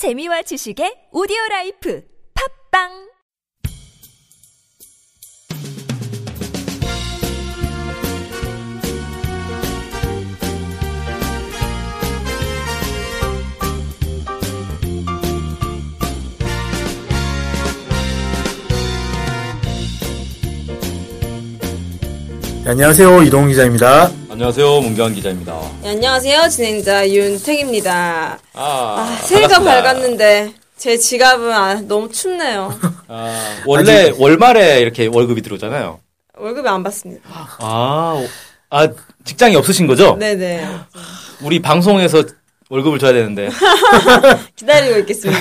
재미와 지식의 오디오 라이프 팝빵 네, 안녕하세요. 이동훈 기자입니다. 안녕하세요, 문경환 기자입니다. 네, 안녕하세요. 진행자 윤택입니다. 아, 아, 새해가 반갑습니다. 밝았는데 제 지갑은 아, 너무 춥네요. 아, 원래 월말에 이렇게 월급이 들어오잖아요. 월급이 안 받습니다. 아, 아 직장이 없으신 거죠? 네네. 우리 방송에서 월급을 줘야 되는데. 기다리고 있겠습니다.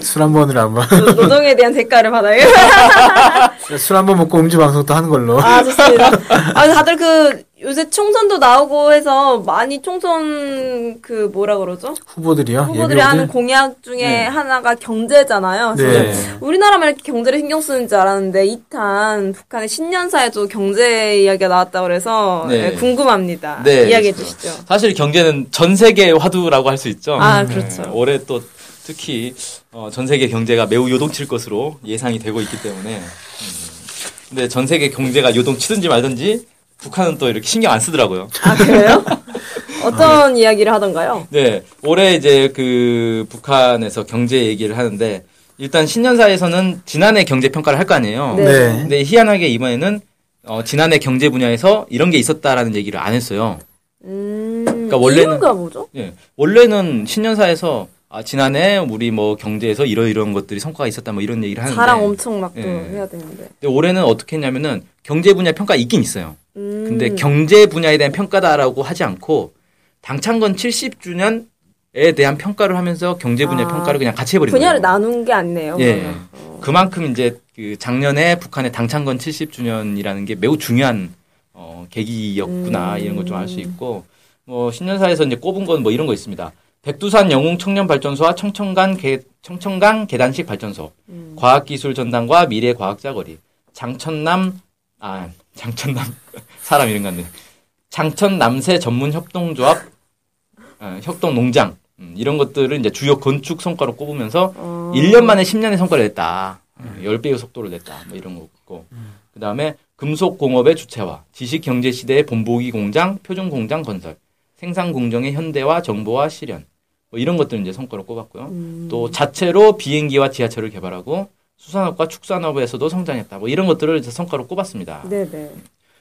술한 번을 안 봐. 노- 노동에 대한 대가를 받아요. 술 한번 먹고 음주 방송도 하는 걸로. 아, 좋습니다. 아, 다들 그, 요새 총선도 나오고 해서 많이 총선 그 뭐라 그러죠? 후보들이요. 후보들이 예비후보들? 하는 공약 중에 네. 하나가 경제잖아요. 네. 우리나라만 이렇게 경제를 신경 쓰는 줄 알았는데 2탄 북한의 신년사에도 경제 이야기가 나왔다고 그래서 네. 네, 궁금합니다. 네, 이야기해 그렇죠. 주시죠. 사실 경제는 전 세계 화두라고 할 수 있죠. 아, 그렇죠. 올해 또 특히 어, 전 세계 경제가 매우 요동칠 것으로 예상이 되고 있기 때문에. 음. 근데 전 세계 경제가 요동치든지 말든지 북한은 또 이렇게 신경 안 쓰더라고요. 아, 그래요? 어떤 이야기를 하던가요? 네, 올해 이제 그 북한에서 경제 얘기를 하는데 일단 신년사에서는 지난해 경제 평가를 할 거 아니에요. 네. 네. 근데 희한하게 이번에는 어, 지난해 경제 분야에서 이런 게 있었다라는 얘기를 안 했어요. 음, 그러니까 원래는- 이유가 뭐죠? 예, 원래는 신년사에서 아, 지난해 우리 뭐 경제에서 이런 이런 것들이 성과가 있었다 뭐 이런 얘기를 하는데 자랑 엄청 막또 예. 해야 되는데. 올해는 어떻게 했냐면은 경제 분야 평가 있긴 있어요. 음, 근데 경제 분야에 대한 평가다라고 하지 않고 당창건 70주년에 대한 평가를 하면서 경제 분야 아, 평가를 그냥 같이 해버린 분야를 거예요. 나눈 게 아니네요. 예. 어. 그만큼 이제 그 작년에 북한의 당창건 70주년이라는 게 매우 중요한 어, 계기였구나 음. 이런 걸 좀 알 수 있고 뭐 신년사에서 이제 꼽은 건 뭐 이런 거 있습니다. 백두산 영웅 청년 발전소와 청천강 계, 청천강 계단식 발전소, 음. 과학기술 전당과 미래 과학자 거리, 장천남 아 장천남 사람 이름 같네. 장천 남새 전문 협동조합 어, 협동 농장 음, 이런 것들을 이제 주요 건축 성과로 꼽으면서 어. 1년 만에 10년의 성과를 냈다. 10배의 속도를 냈다. 뭐 이런 거 있고. 그 다음에 금속공업의 주체화, 지식경제시대의 본보기 공장, 표준공장 건설, 생산공정의 현대화, 정보화, 실현. 뭐 이런 것들 이제 성과로 꼽았고요. 음. 또 자체로 비행기와 지하철을 개발하고 수산업과 축산업에서도 성장했다. 뭐 이런 것들을 이제 성과로 꼽았습니다. 네네.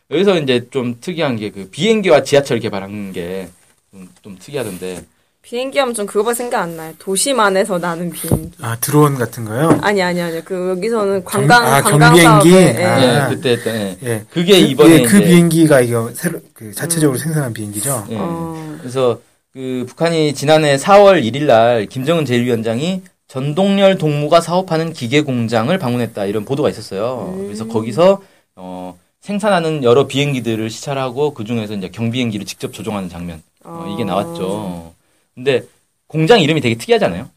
여기서 이제 좀 특이한 게 그 비행기와 지하철 개발한 게 좀, 좀 특이하던데. 비행기 하면 좀 그거밖에 생각 안 나요. 도심 안에서 나는 비행기. 아, 드론 같은 거요? 아니, 아니, 아니. 그, 여기서는 관광, 아, 관광 경비행기? 사업에, 예. 아. 예, 그때 했던, 예. 예. 그게 그, 이번에 예, 그 이제- 비행기가 이거 새로, 그 자체적으로 생산한 비행기죠? 예. 어. 그래서 그 북한이 지난해 4월 1일 날 김정은 제1위원장이 전동열 동무가 사업하는 기계 공장을 방문했다 이런 보도가 있었어요. 그래서 거기서 어 생산하는 여러 비행기들을 시찰하고 그 중에서 이제 경비행기를 직접 조종하는 장면 어, 이게 아. 나왔죠. 근데 공장 이름이 되게 특이하잖아요.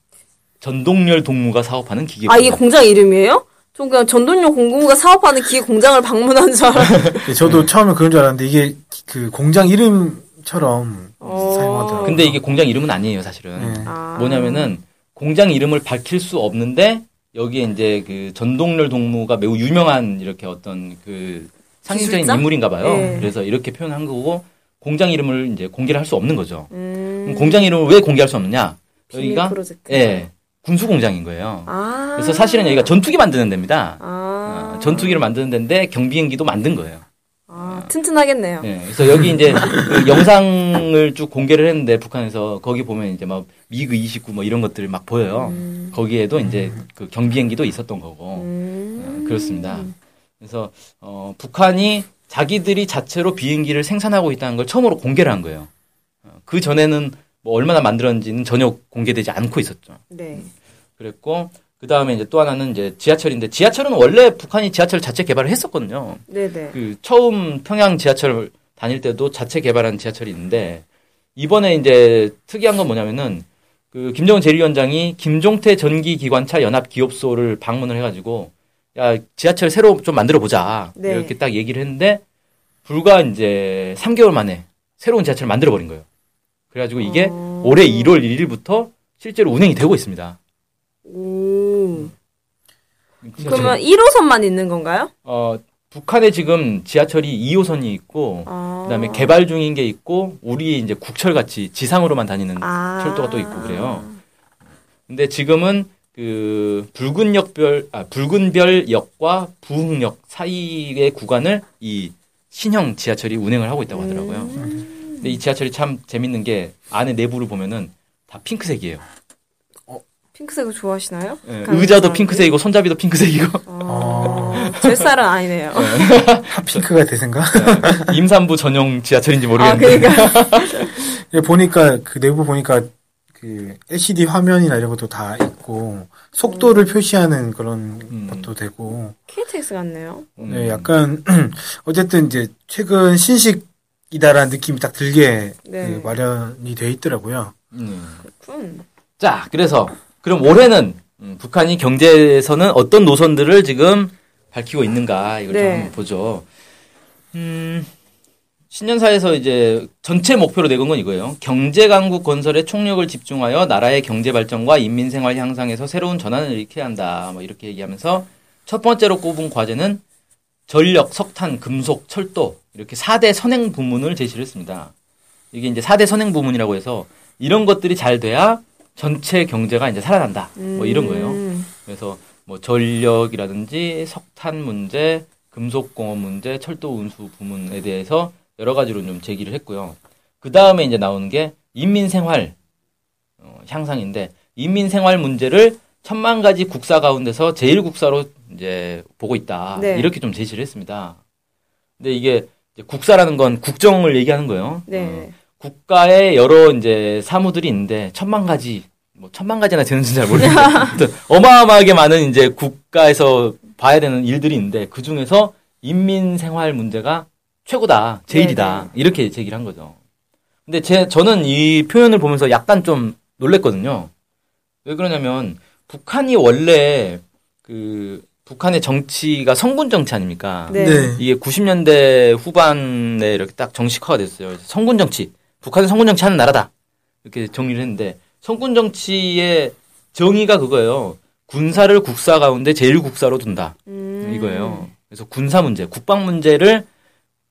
전동열 동무가 사업하는 기계 아, 공장. 이게 공장 이름이에요? 전 그냥 전동용 공공부가 사업하는 기계 공장을 방문한 줄 알았어요. 예, 저도 처음에 그런 줄 알았는데 이게 그 공장 이름처럼 어. 근데 이게 공장 이름은 아니에요, 사실은. 예. 아. 뭐냐면은 공장 이름을 밝힐 수 없는데 여기에 이제 그 전동열 동무가 매우 유명한 이렇게 어떤 그 상징적인 기술자? 인물인가 봐요. 예. 그래서 이렇게 표현한 거고 공장 이름을 이제 공개를 할 수 없는 거죠. 음. 공장 이름을 왜 공개할 수 없느냐? 여기가 프로젝트. 예. 군수 공장인 거예요. 아. 그래서 사실은 여기가 전투기 만드는 데입니다. 아. 어, 전투기를 만드는 데인데 경비행기도 만든 거예요. 아, 튼튼하겠네요. 예, 그래서 여기 이제 그 영상을 쭉 공개를 했는데 북한에서 거기 보면 이제 막 미그 29 뭐 이런 것들이 막 보여요. 거기에도 이제 그 경비행기도 있었던 거고 음. 어, 그렇습니다. 그래서 어, 북한이 자기들이 자체로 비행기를 생산하고 있다는 걸 처음으로 공개를 한 거예요. 어, 그 전에는 뭐 얼마나 만들었는지는 전혀 공개되지 않고 있었죠. 네. 그랬고 그 다음에 이제 또 하나는 이제 지하철인데 지하철은 원래 북한이 지하철 자체 개발을 했었거든요. 네네. 그 처음 평양 지하철 다닐 때도 자체 개발한 지하철이 있는데 이번에 이제 특이한 건 뭐냐면은 그 김정은 제1위원장이 김종태 전기기관차 연합기업소를 방문을 해가지고 야 지하철 새로 좀 만들어 보자 네. 이렇게 딱 얘기를 했는데 불과 이제 3개월 만에 새로운 지하철을 만들어 버린 거예요. 그래가지고 이게 어. 올해 1월 1일부터 실제로 운행이 되고 있습니다. 오. 그러니까 그러면 1호선만 있는 건가요? 어, 북한에 지금 지하철이 2호선이 있고 아. 그다음에 개발 중인 게 있고 우리 이제 국철 같이 지상으로만 다니는 아. 철도가 또 있고 그래요. 근데 지금은 그 붉은 역별 아 붉은 별 역과 부흥역 사이의 구간을 이 신형 지하철이 운행을 하고 있다고 하더라고요. 음. 근데 이 지하철이 참 재밌는 게 안에 내부를 보면은 다 핑크색이에요. 핑크색을 좋아하시나요? 예, 북한 의자도? 핑크색이고 손잡이도 핑크색이고 어, 제 스타일은 아니네요. 핫핑크가 대세인가? 임산부 전용 지하철인지 아, 모르겠는데 그러니까. 예, 보니까 그 내부 보니까 그 LCD 화면이나 이런 것도 다 있고 속도를 표시하는 그런 음. 것도 되고 KTX 같네요. 음, 네, 약간 어쨌든 이제 최근 신식이다라는 느낌이 딱 들게 네. 그 마련이 돼 있더라고요. 음. 군. 자, 그래서 그럼 올해는 음, 북한이 경제에서는 어떤 노선들을 지금 밝히고 있는가 이걸 네. 좀 한번 보죠. 음, 신년사에서 이제 전체 목표로 내건 건 이거예요. 경제 강국 건설에 총력을 집중하여 나라의 경제 발전과 인민 생활 향상에서 새로운 전환을 일으켜야 한다. 뭐 이렇게 얘기하면서 첫 번째로 꼽은 과제는 전력, 석탄, 금속, 철도 이렇게 4대 선행 부문을 제시를 했습니다. 이게 이제 4대 선행 부문이라고 해서 이런 것들이 잘 돼야 전체 경제가 이제 살아난다. 뭐 이런 거예요. 음. 그래서 뭐 전력이라든지 석탄 문제, 금속공업 문제, 철도 운수 부문에 대해서 여러 가지로 좀 제기를 했고요. 그 다음에 이제 나오는 게 인민생활 어, 향상인데 인민생활 문제를 천만 가지 국사 가운데서 제일 국사로 이제 보고 있다. 네. 이렇게 좀 제시를 했습니다. 근데 이게 이제 국사라는 건 국정을 얘기하는 거예요. 네. 어, 국가에 여러 이제 사무들이 있는데 천만 가지 뭐 천만 가지나 되는지 잘 모르겠는데 어마어마하게 많은 이제 국가에서 봐야 되는 일들이 있는데 그 중에서 인민 생활 문제가 최고다 제일이다 네네. 이렇게 제기를 한 거죠. 근데 제 저는 이 표현을 보면서 약간 좀 놀랬거든요. 왜 그러냐면 북한이 원래 그 북한의 정치가 성군 정치 아닙니까? 네. 이게 90년대 후반에 이렇게 딱 정식화가 됐어요. 성군 정치. 북한은 성군 정치 하는 나라다. 이렇게 정리를 했는데 성군 정치의 정의가 그거예요. 군사를 국사 가운데 제일 국사로 둔다. 음. 이거예요. 그래서 군사 문제, 국방 문제를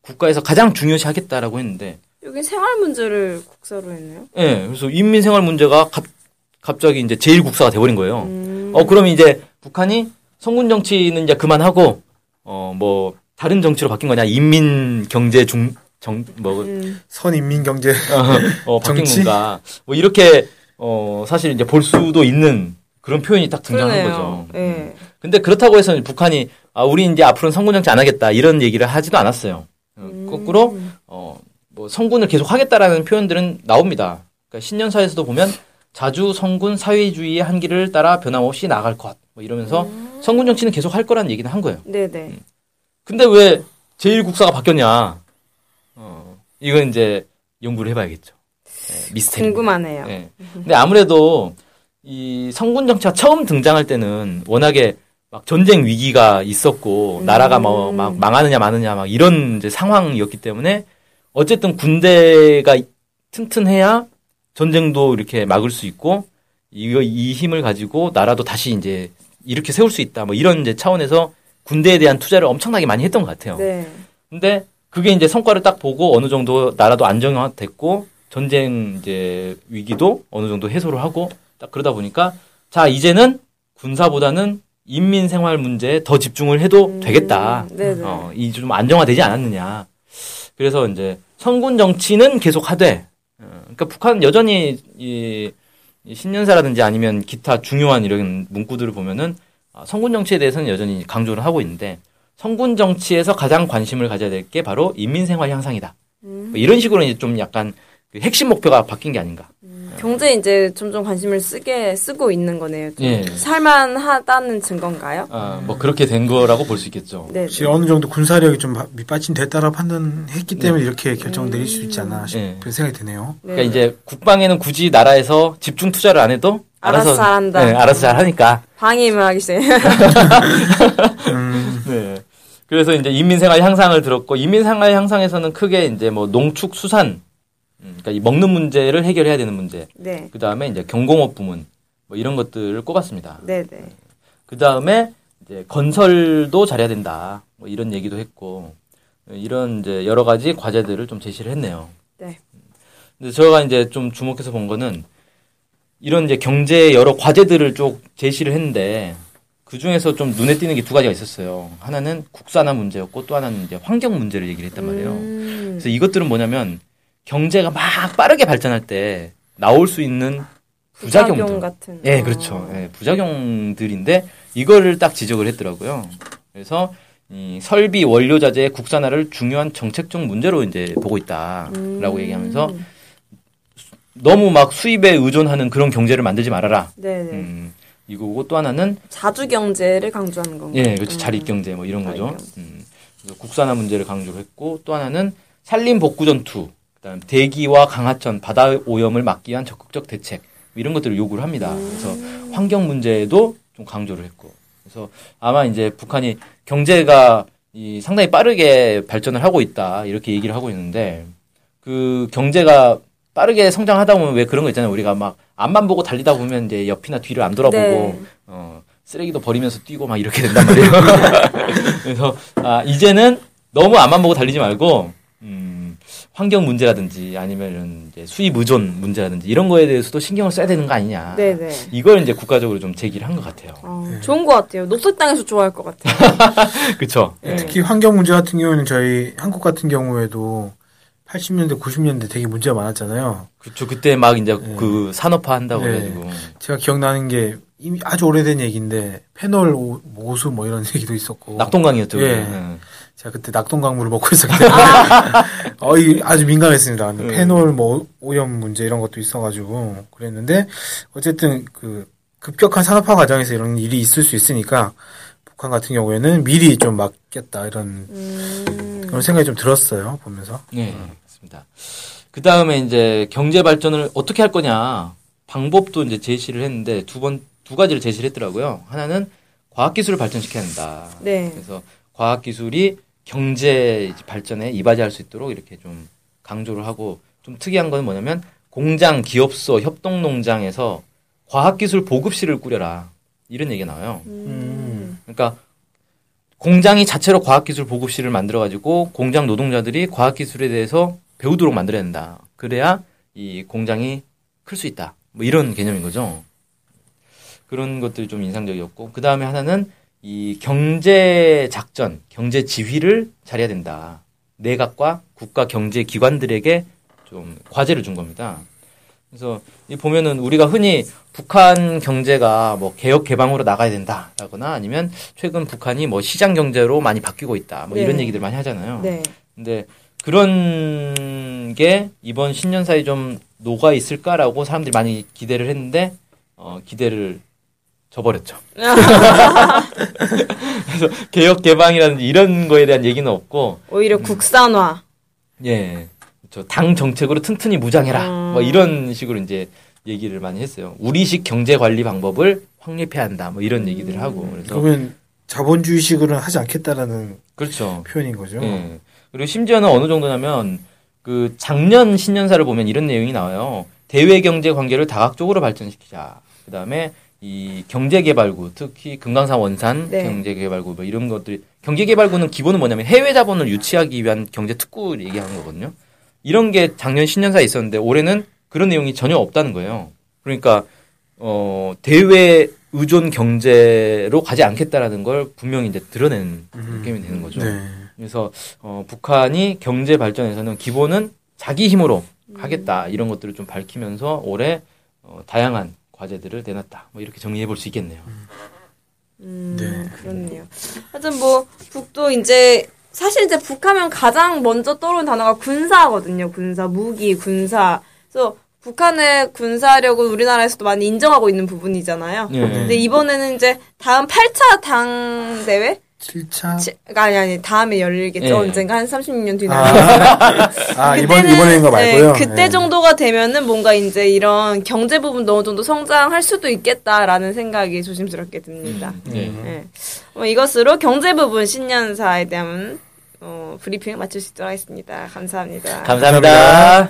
국가에서 가장 중요시 하겠다라고 했는데 여기 생활 문제를 국사로 했네요. 예, 그래서 인민 생활 문제가 갑, 갑자기 이제 제일 국사가 돼버린 거예요. 음. 어, 그러면 이제 북한이 성군 정치는 이제 그만하고, 어, 뭐, 다른 정치로 바뀐 거냐? 인민 경제 중, 정, 뭐, 음. 선인민 경제 어, 바뀐 정치? 건가. 뭐, 이렇게, 어, 사실 이제 볼 수도 있는 그런 표현이 딱 등장한 그러네요. 거죠. 예. 근데 그렇다고 해서 북한이, 아, 우리 이제 앞으로는 성군 정치 안 하겠다. 이런 얘기를 하지도 않았어요. 어, 음. 거꾸로, 어, 뭐, 성군을 계속 하겠다라는 표현들은 나옵니다. 그러니까 신년사에서도 보면 자주 성군 사회주의의 한길을 따라 변함없이 나갈 것. 뭐 이러면서 음. 성군 정치는 계속 할 거라는 얘기는 한 거예요. 네네. 근데 왜 제1국사가 바뀌었냐? 어, 이건 이제 연구를 해봐야겠죠. 예, 미스테리. 궁금하네요. 예. 근데 아무래도 이 성군 정치가 처음 등장할 때는 워낙에 막 전쟁 위기가 있었고 음. 나라가 뭐 막 망하느냐 마느냐 막 이런 이제 상황이었기 때문에 어쨌든 군대가 튼튼해야 전쟁도 이렇게 막을 수 있고 이거 이 힘을 가지고 나라도 다시 이제 이렇게 세울 수 있다 뭐 이런 이제 차원에서 군대에 대한 투자를 엄청나게 많이 했던 것 같아요. 네. 근데 그게 이제 성과를 딱 보고 어느 정도 나라도 안정화됐고 전쟁 이제 위기도 어느 정도 해소를 하고 딱 그러다 보니까 자 이제는 군사보다는 인민 생활 문제에 더 집중을 해도 음, 되겠다. 네네. 어, 이 좀 안정화되지 않았느냐. 그래서 이제 선군 정치는 계속 하되, 어, 그러니까 북한 여전히 이, 이 신년사라든지 아니면 기타 중요한 이런 문구들을 보면은 아, 선군 정치에 대해서는 여전히 강조를 하고 있는데 선군 정치에서 가장 관심을 가져야 될 게 바로 인민 생활 향상이다. 음. 뭐 이런 식으로 이제 좀 약간 그 핵심 목표가 바뀐 게 아닌가. 경제에 이제 점점 관심을 쓰게 쓰고 있는 거네요. 좀 예. 살만하다는 증거인가요? 아, 뭐 그렇게 된 거라고 볼 수 있겠죠. 네. 혹시 어느 정도 군사력이 좀 밑받침 됐다라 판단했기 때문에 이렇게 결정 내릴 수 있지 않나 싶은 네. 생각이 드네요. 네. 그러니까 이제 국방에는 굳이 나라에서 집중 투자를 안 해도 알아서 알아서 잘한다. 네, 알아서 잘 하니까. 방임을 하기 시작해. 음, 네. 그래서 이제 인민생활 향상을 들었고 인민생활 향상에서는 크게 이제 뭐 농축 수산 음, 그러니까 이 먹는 문제를 해결해야 되는 문제. 네. 그 다음에 이제 경공업 부문 뭐 이런 것들을 꼽았습니다. 네 네. 그 다음에 이제 건설도 잘해야 된다. 뭐 이런 얘기도 했고 이런 이제 여러 가지 과제들을 좀 제시를 했네요. 네. 근데 제가 이제 좀 주목해서 본 거는 이런 이제 경제 여러 과제들을 쭉 제시를 했는데 그 중에서 좀 눈에 띄는 게 두 가지가 있었어요. 하나는 국산화 문제였고 또 하나는 이제 환경 문제를 얘기를 했단 말이에요. 음. 그래서 이것들은 뭐냐면 경제가 막 빠르게 발전할 때 나올 수 있는 부작용 부작용들. 같은. 예, 어. 그렇죠. 예, 부작용들인데 이거를 딱 지적을 했더라고요. 그래서 이 설비 원료 자재 국산화를 중요한 정책적 문제로 이제 보고 있다라고 음. 얘기하면서 너무 막 수입에 의존하는 그런 경제를 만들지 말아라. 음, 이거고 또 하나는 자주 경제를 강조하는 건가요? 예, 그렇죠. 음. 자립 경제 뭐 이런 거죠. 음, 그래서 국산화 문제를 강조를 했고 또 하나는 산림 복구 전투, 그다음 대기와 강하천, 바다 오염을 막기 위한 적극적 대책 뭐 이런 것들을 요구를 합니다. 그래서 환경 문제에도 좀 강조를 했고, 그래서 아마 이제 북한이 경제가 이 상당히 빠르게 발전을 하고 있다 이렇게 얘기를 하고 있는데 그 경제가 빠르게 성장하다 보면 왜 그런 거 있잖아요. 우리가 막 앞만 보고 달리다 보면 이제 옆이나 뒤를 안 돌아보고 네. 어, 쓰레기도 버리면서 뛰고 막 이렇게 된단 말이에요. 그래서 아, 이제는 너무 앞만 보고 달리지 말고 음, 환경 문제라든지 아니면 이런 이제 수입 의존 문제라든지 이런 거에 대해서도 신경을 써야 되는 거 아니냐. 네네. 이걸 이제 국가적으로 좀 제기를 한 것 같아요. 어, 좋은 것 같아요. 녹색 땅에서 좋아할 것 같아요. 그렇죠. 네. 특히 환경 문제 같은 경우에는 저희 한국 같은 경우에도 80년대, 90년대 되게 문제가 많았잖아요. 그렇죠. 그때 막 이제 네. 그 산업화 한다고 네. 해가지고. 제가 기억나는 게 이미 아주 오래된 얘기인데 페놀 오- 모수 뭐 이런 얘기도 있었고. 낙동강이었죠. 예. 네. 제가 그때 낙동강물을 먹고 있었기 때문에 어, 이 아주 민감했습니다. 네. 페놀 뭐 오염 문제 이런 것도 있어가지고 그랬는데 어쨌든 그 급격한 산업화 과정에서 이런 일이 있을 수 있으니까 북한 같은 경우에는 미리 좀 막겠다 이런 음. 그런 생각이 좀 들었어요 보면서. 네, 맞습니다. 그 다음에 이제 경제 발전을 어떻게 할 거냐 방법도 이제 제시를 했는데 두 번 두 가지를 제시를 했더라고요. 하나는 과학 기술을 발전시켜야 한다. 네. 그래서 과학 기술이 경제 발전에 이바지할 수 있도록 이렇게 좀 강조를 하고 좀 특이한 건 뭐냐면 공장, 기업소, 협동농장에서 과학기술 보급실을 꾸려라 이런 얘기가 나와요. 음. 그러니까 공장이 자체로 과학기술 보급실을 만들어 가지고 공장 노동자들이 과학기술에 대해서 배우도록 만들어야 된다. 그래야 이 공장이 클 수 있다. 뭐 이런 개념인 거죠. 그런 것들이 좀 인상적이었고 그 다음에 하나는 이 경제 작전, 경제 지휘를 잘해야 된다. 내각과 국가 경제 기관들에게 좀 과제를 준 겁니다. 그래서 이 보면은 우리가 흔히 북한 경제가 뭐 개혁 개방으로 나가야 된다라거나 아니면 최근 북한이 뭐 시장 경제로 많이 바뀌고 있다. 뭐 이런 네. 얘기들 많이 하잖아요. 네. 근데 그런 게 이번 신년사에 좀 녹아 있을까라고 사람들이 많이 기대를 했는데 어, 기대를 저버렸죠. 그래서 개혁 개방이라든지 이런 거에 대한 얘기는 없고 오히려 국산화. 예. 저당 정책으로 튼튼히 무장해라. 음. 뭐 이런 식으로 이제 얘기를 많이 했어요. 우리식 경제 관리 방법을 확립해야 한다. 뭐 이런 얘기들을 하고. 그래서 그러면 자본주의식으로는 하지 않겠다라는 그렇죠. 표현인 거죠. 예. 그리고 심지어는 어느 정도냐면 그 작년 신년사를 보면 이런 내용이 나와요. 대외 경제 관계를 다각적으로 발전시키자. 그다음에 이 경제개발구, 특히 금강산 원산 네. 경제개발구 뭐 이런 것들이 경제개발구는 기본은 뭐냐면 해외 자본을 유치하기 위한 경제 특구 얘기하는 거거든요. 이런 게 작년 신년사에 있었는데 올해는 그런 내용이 전혀 없다는 거예요. 그러니까 어 대외 의존 경제로 가지 않겠다라는 걸 분명히 이제 드러낸 느낌이 되는 거죠. 네. 그래서 어, 북한이 경제 발전에서는 기본은 자기 힘으로 하겠다 이런 것들을 좀 밝히면서 올해 어, 다양한 과제들을 내놨다. 뭐 이렇게 정리해 볼 수 있겠네요. 음, 네. 그렇네요. 하여튼 뭐 북도 이제 사실 이제 북하면 가장 먼저 떠오르는 단어가 군사거든요. 군사, 무기, 군사. 그래서 북한의 군사력을 우리나라에서도 많이 인정하고 있는 부분이잖아요. 예. 근데 이번에는 이제 다음 8차 당 대회? 7차. 치- 아니 아니 다음에 열리겠죠. 예. 언젠가 한 30년 뒤에. 아, 아 이번 이번에는 거 말고요. 네, 그때 네. 정도가 되면은 뭔가 이제 이런 경제 부분도 어느 정도 성장할 수도 있겠다라는 생각이 조심스럽게 듭니다. 예. 네. 어, 이것으로 경제 부분 신년사에 대한 어, 브리핑을 마칠 수 있도록 하겠습니다. 감사합니다. 감사합니다.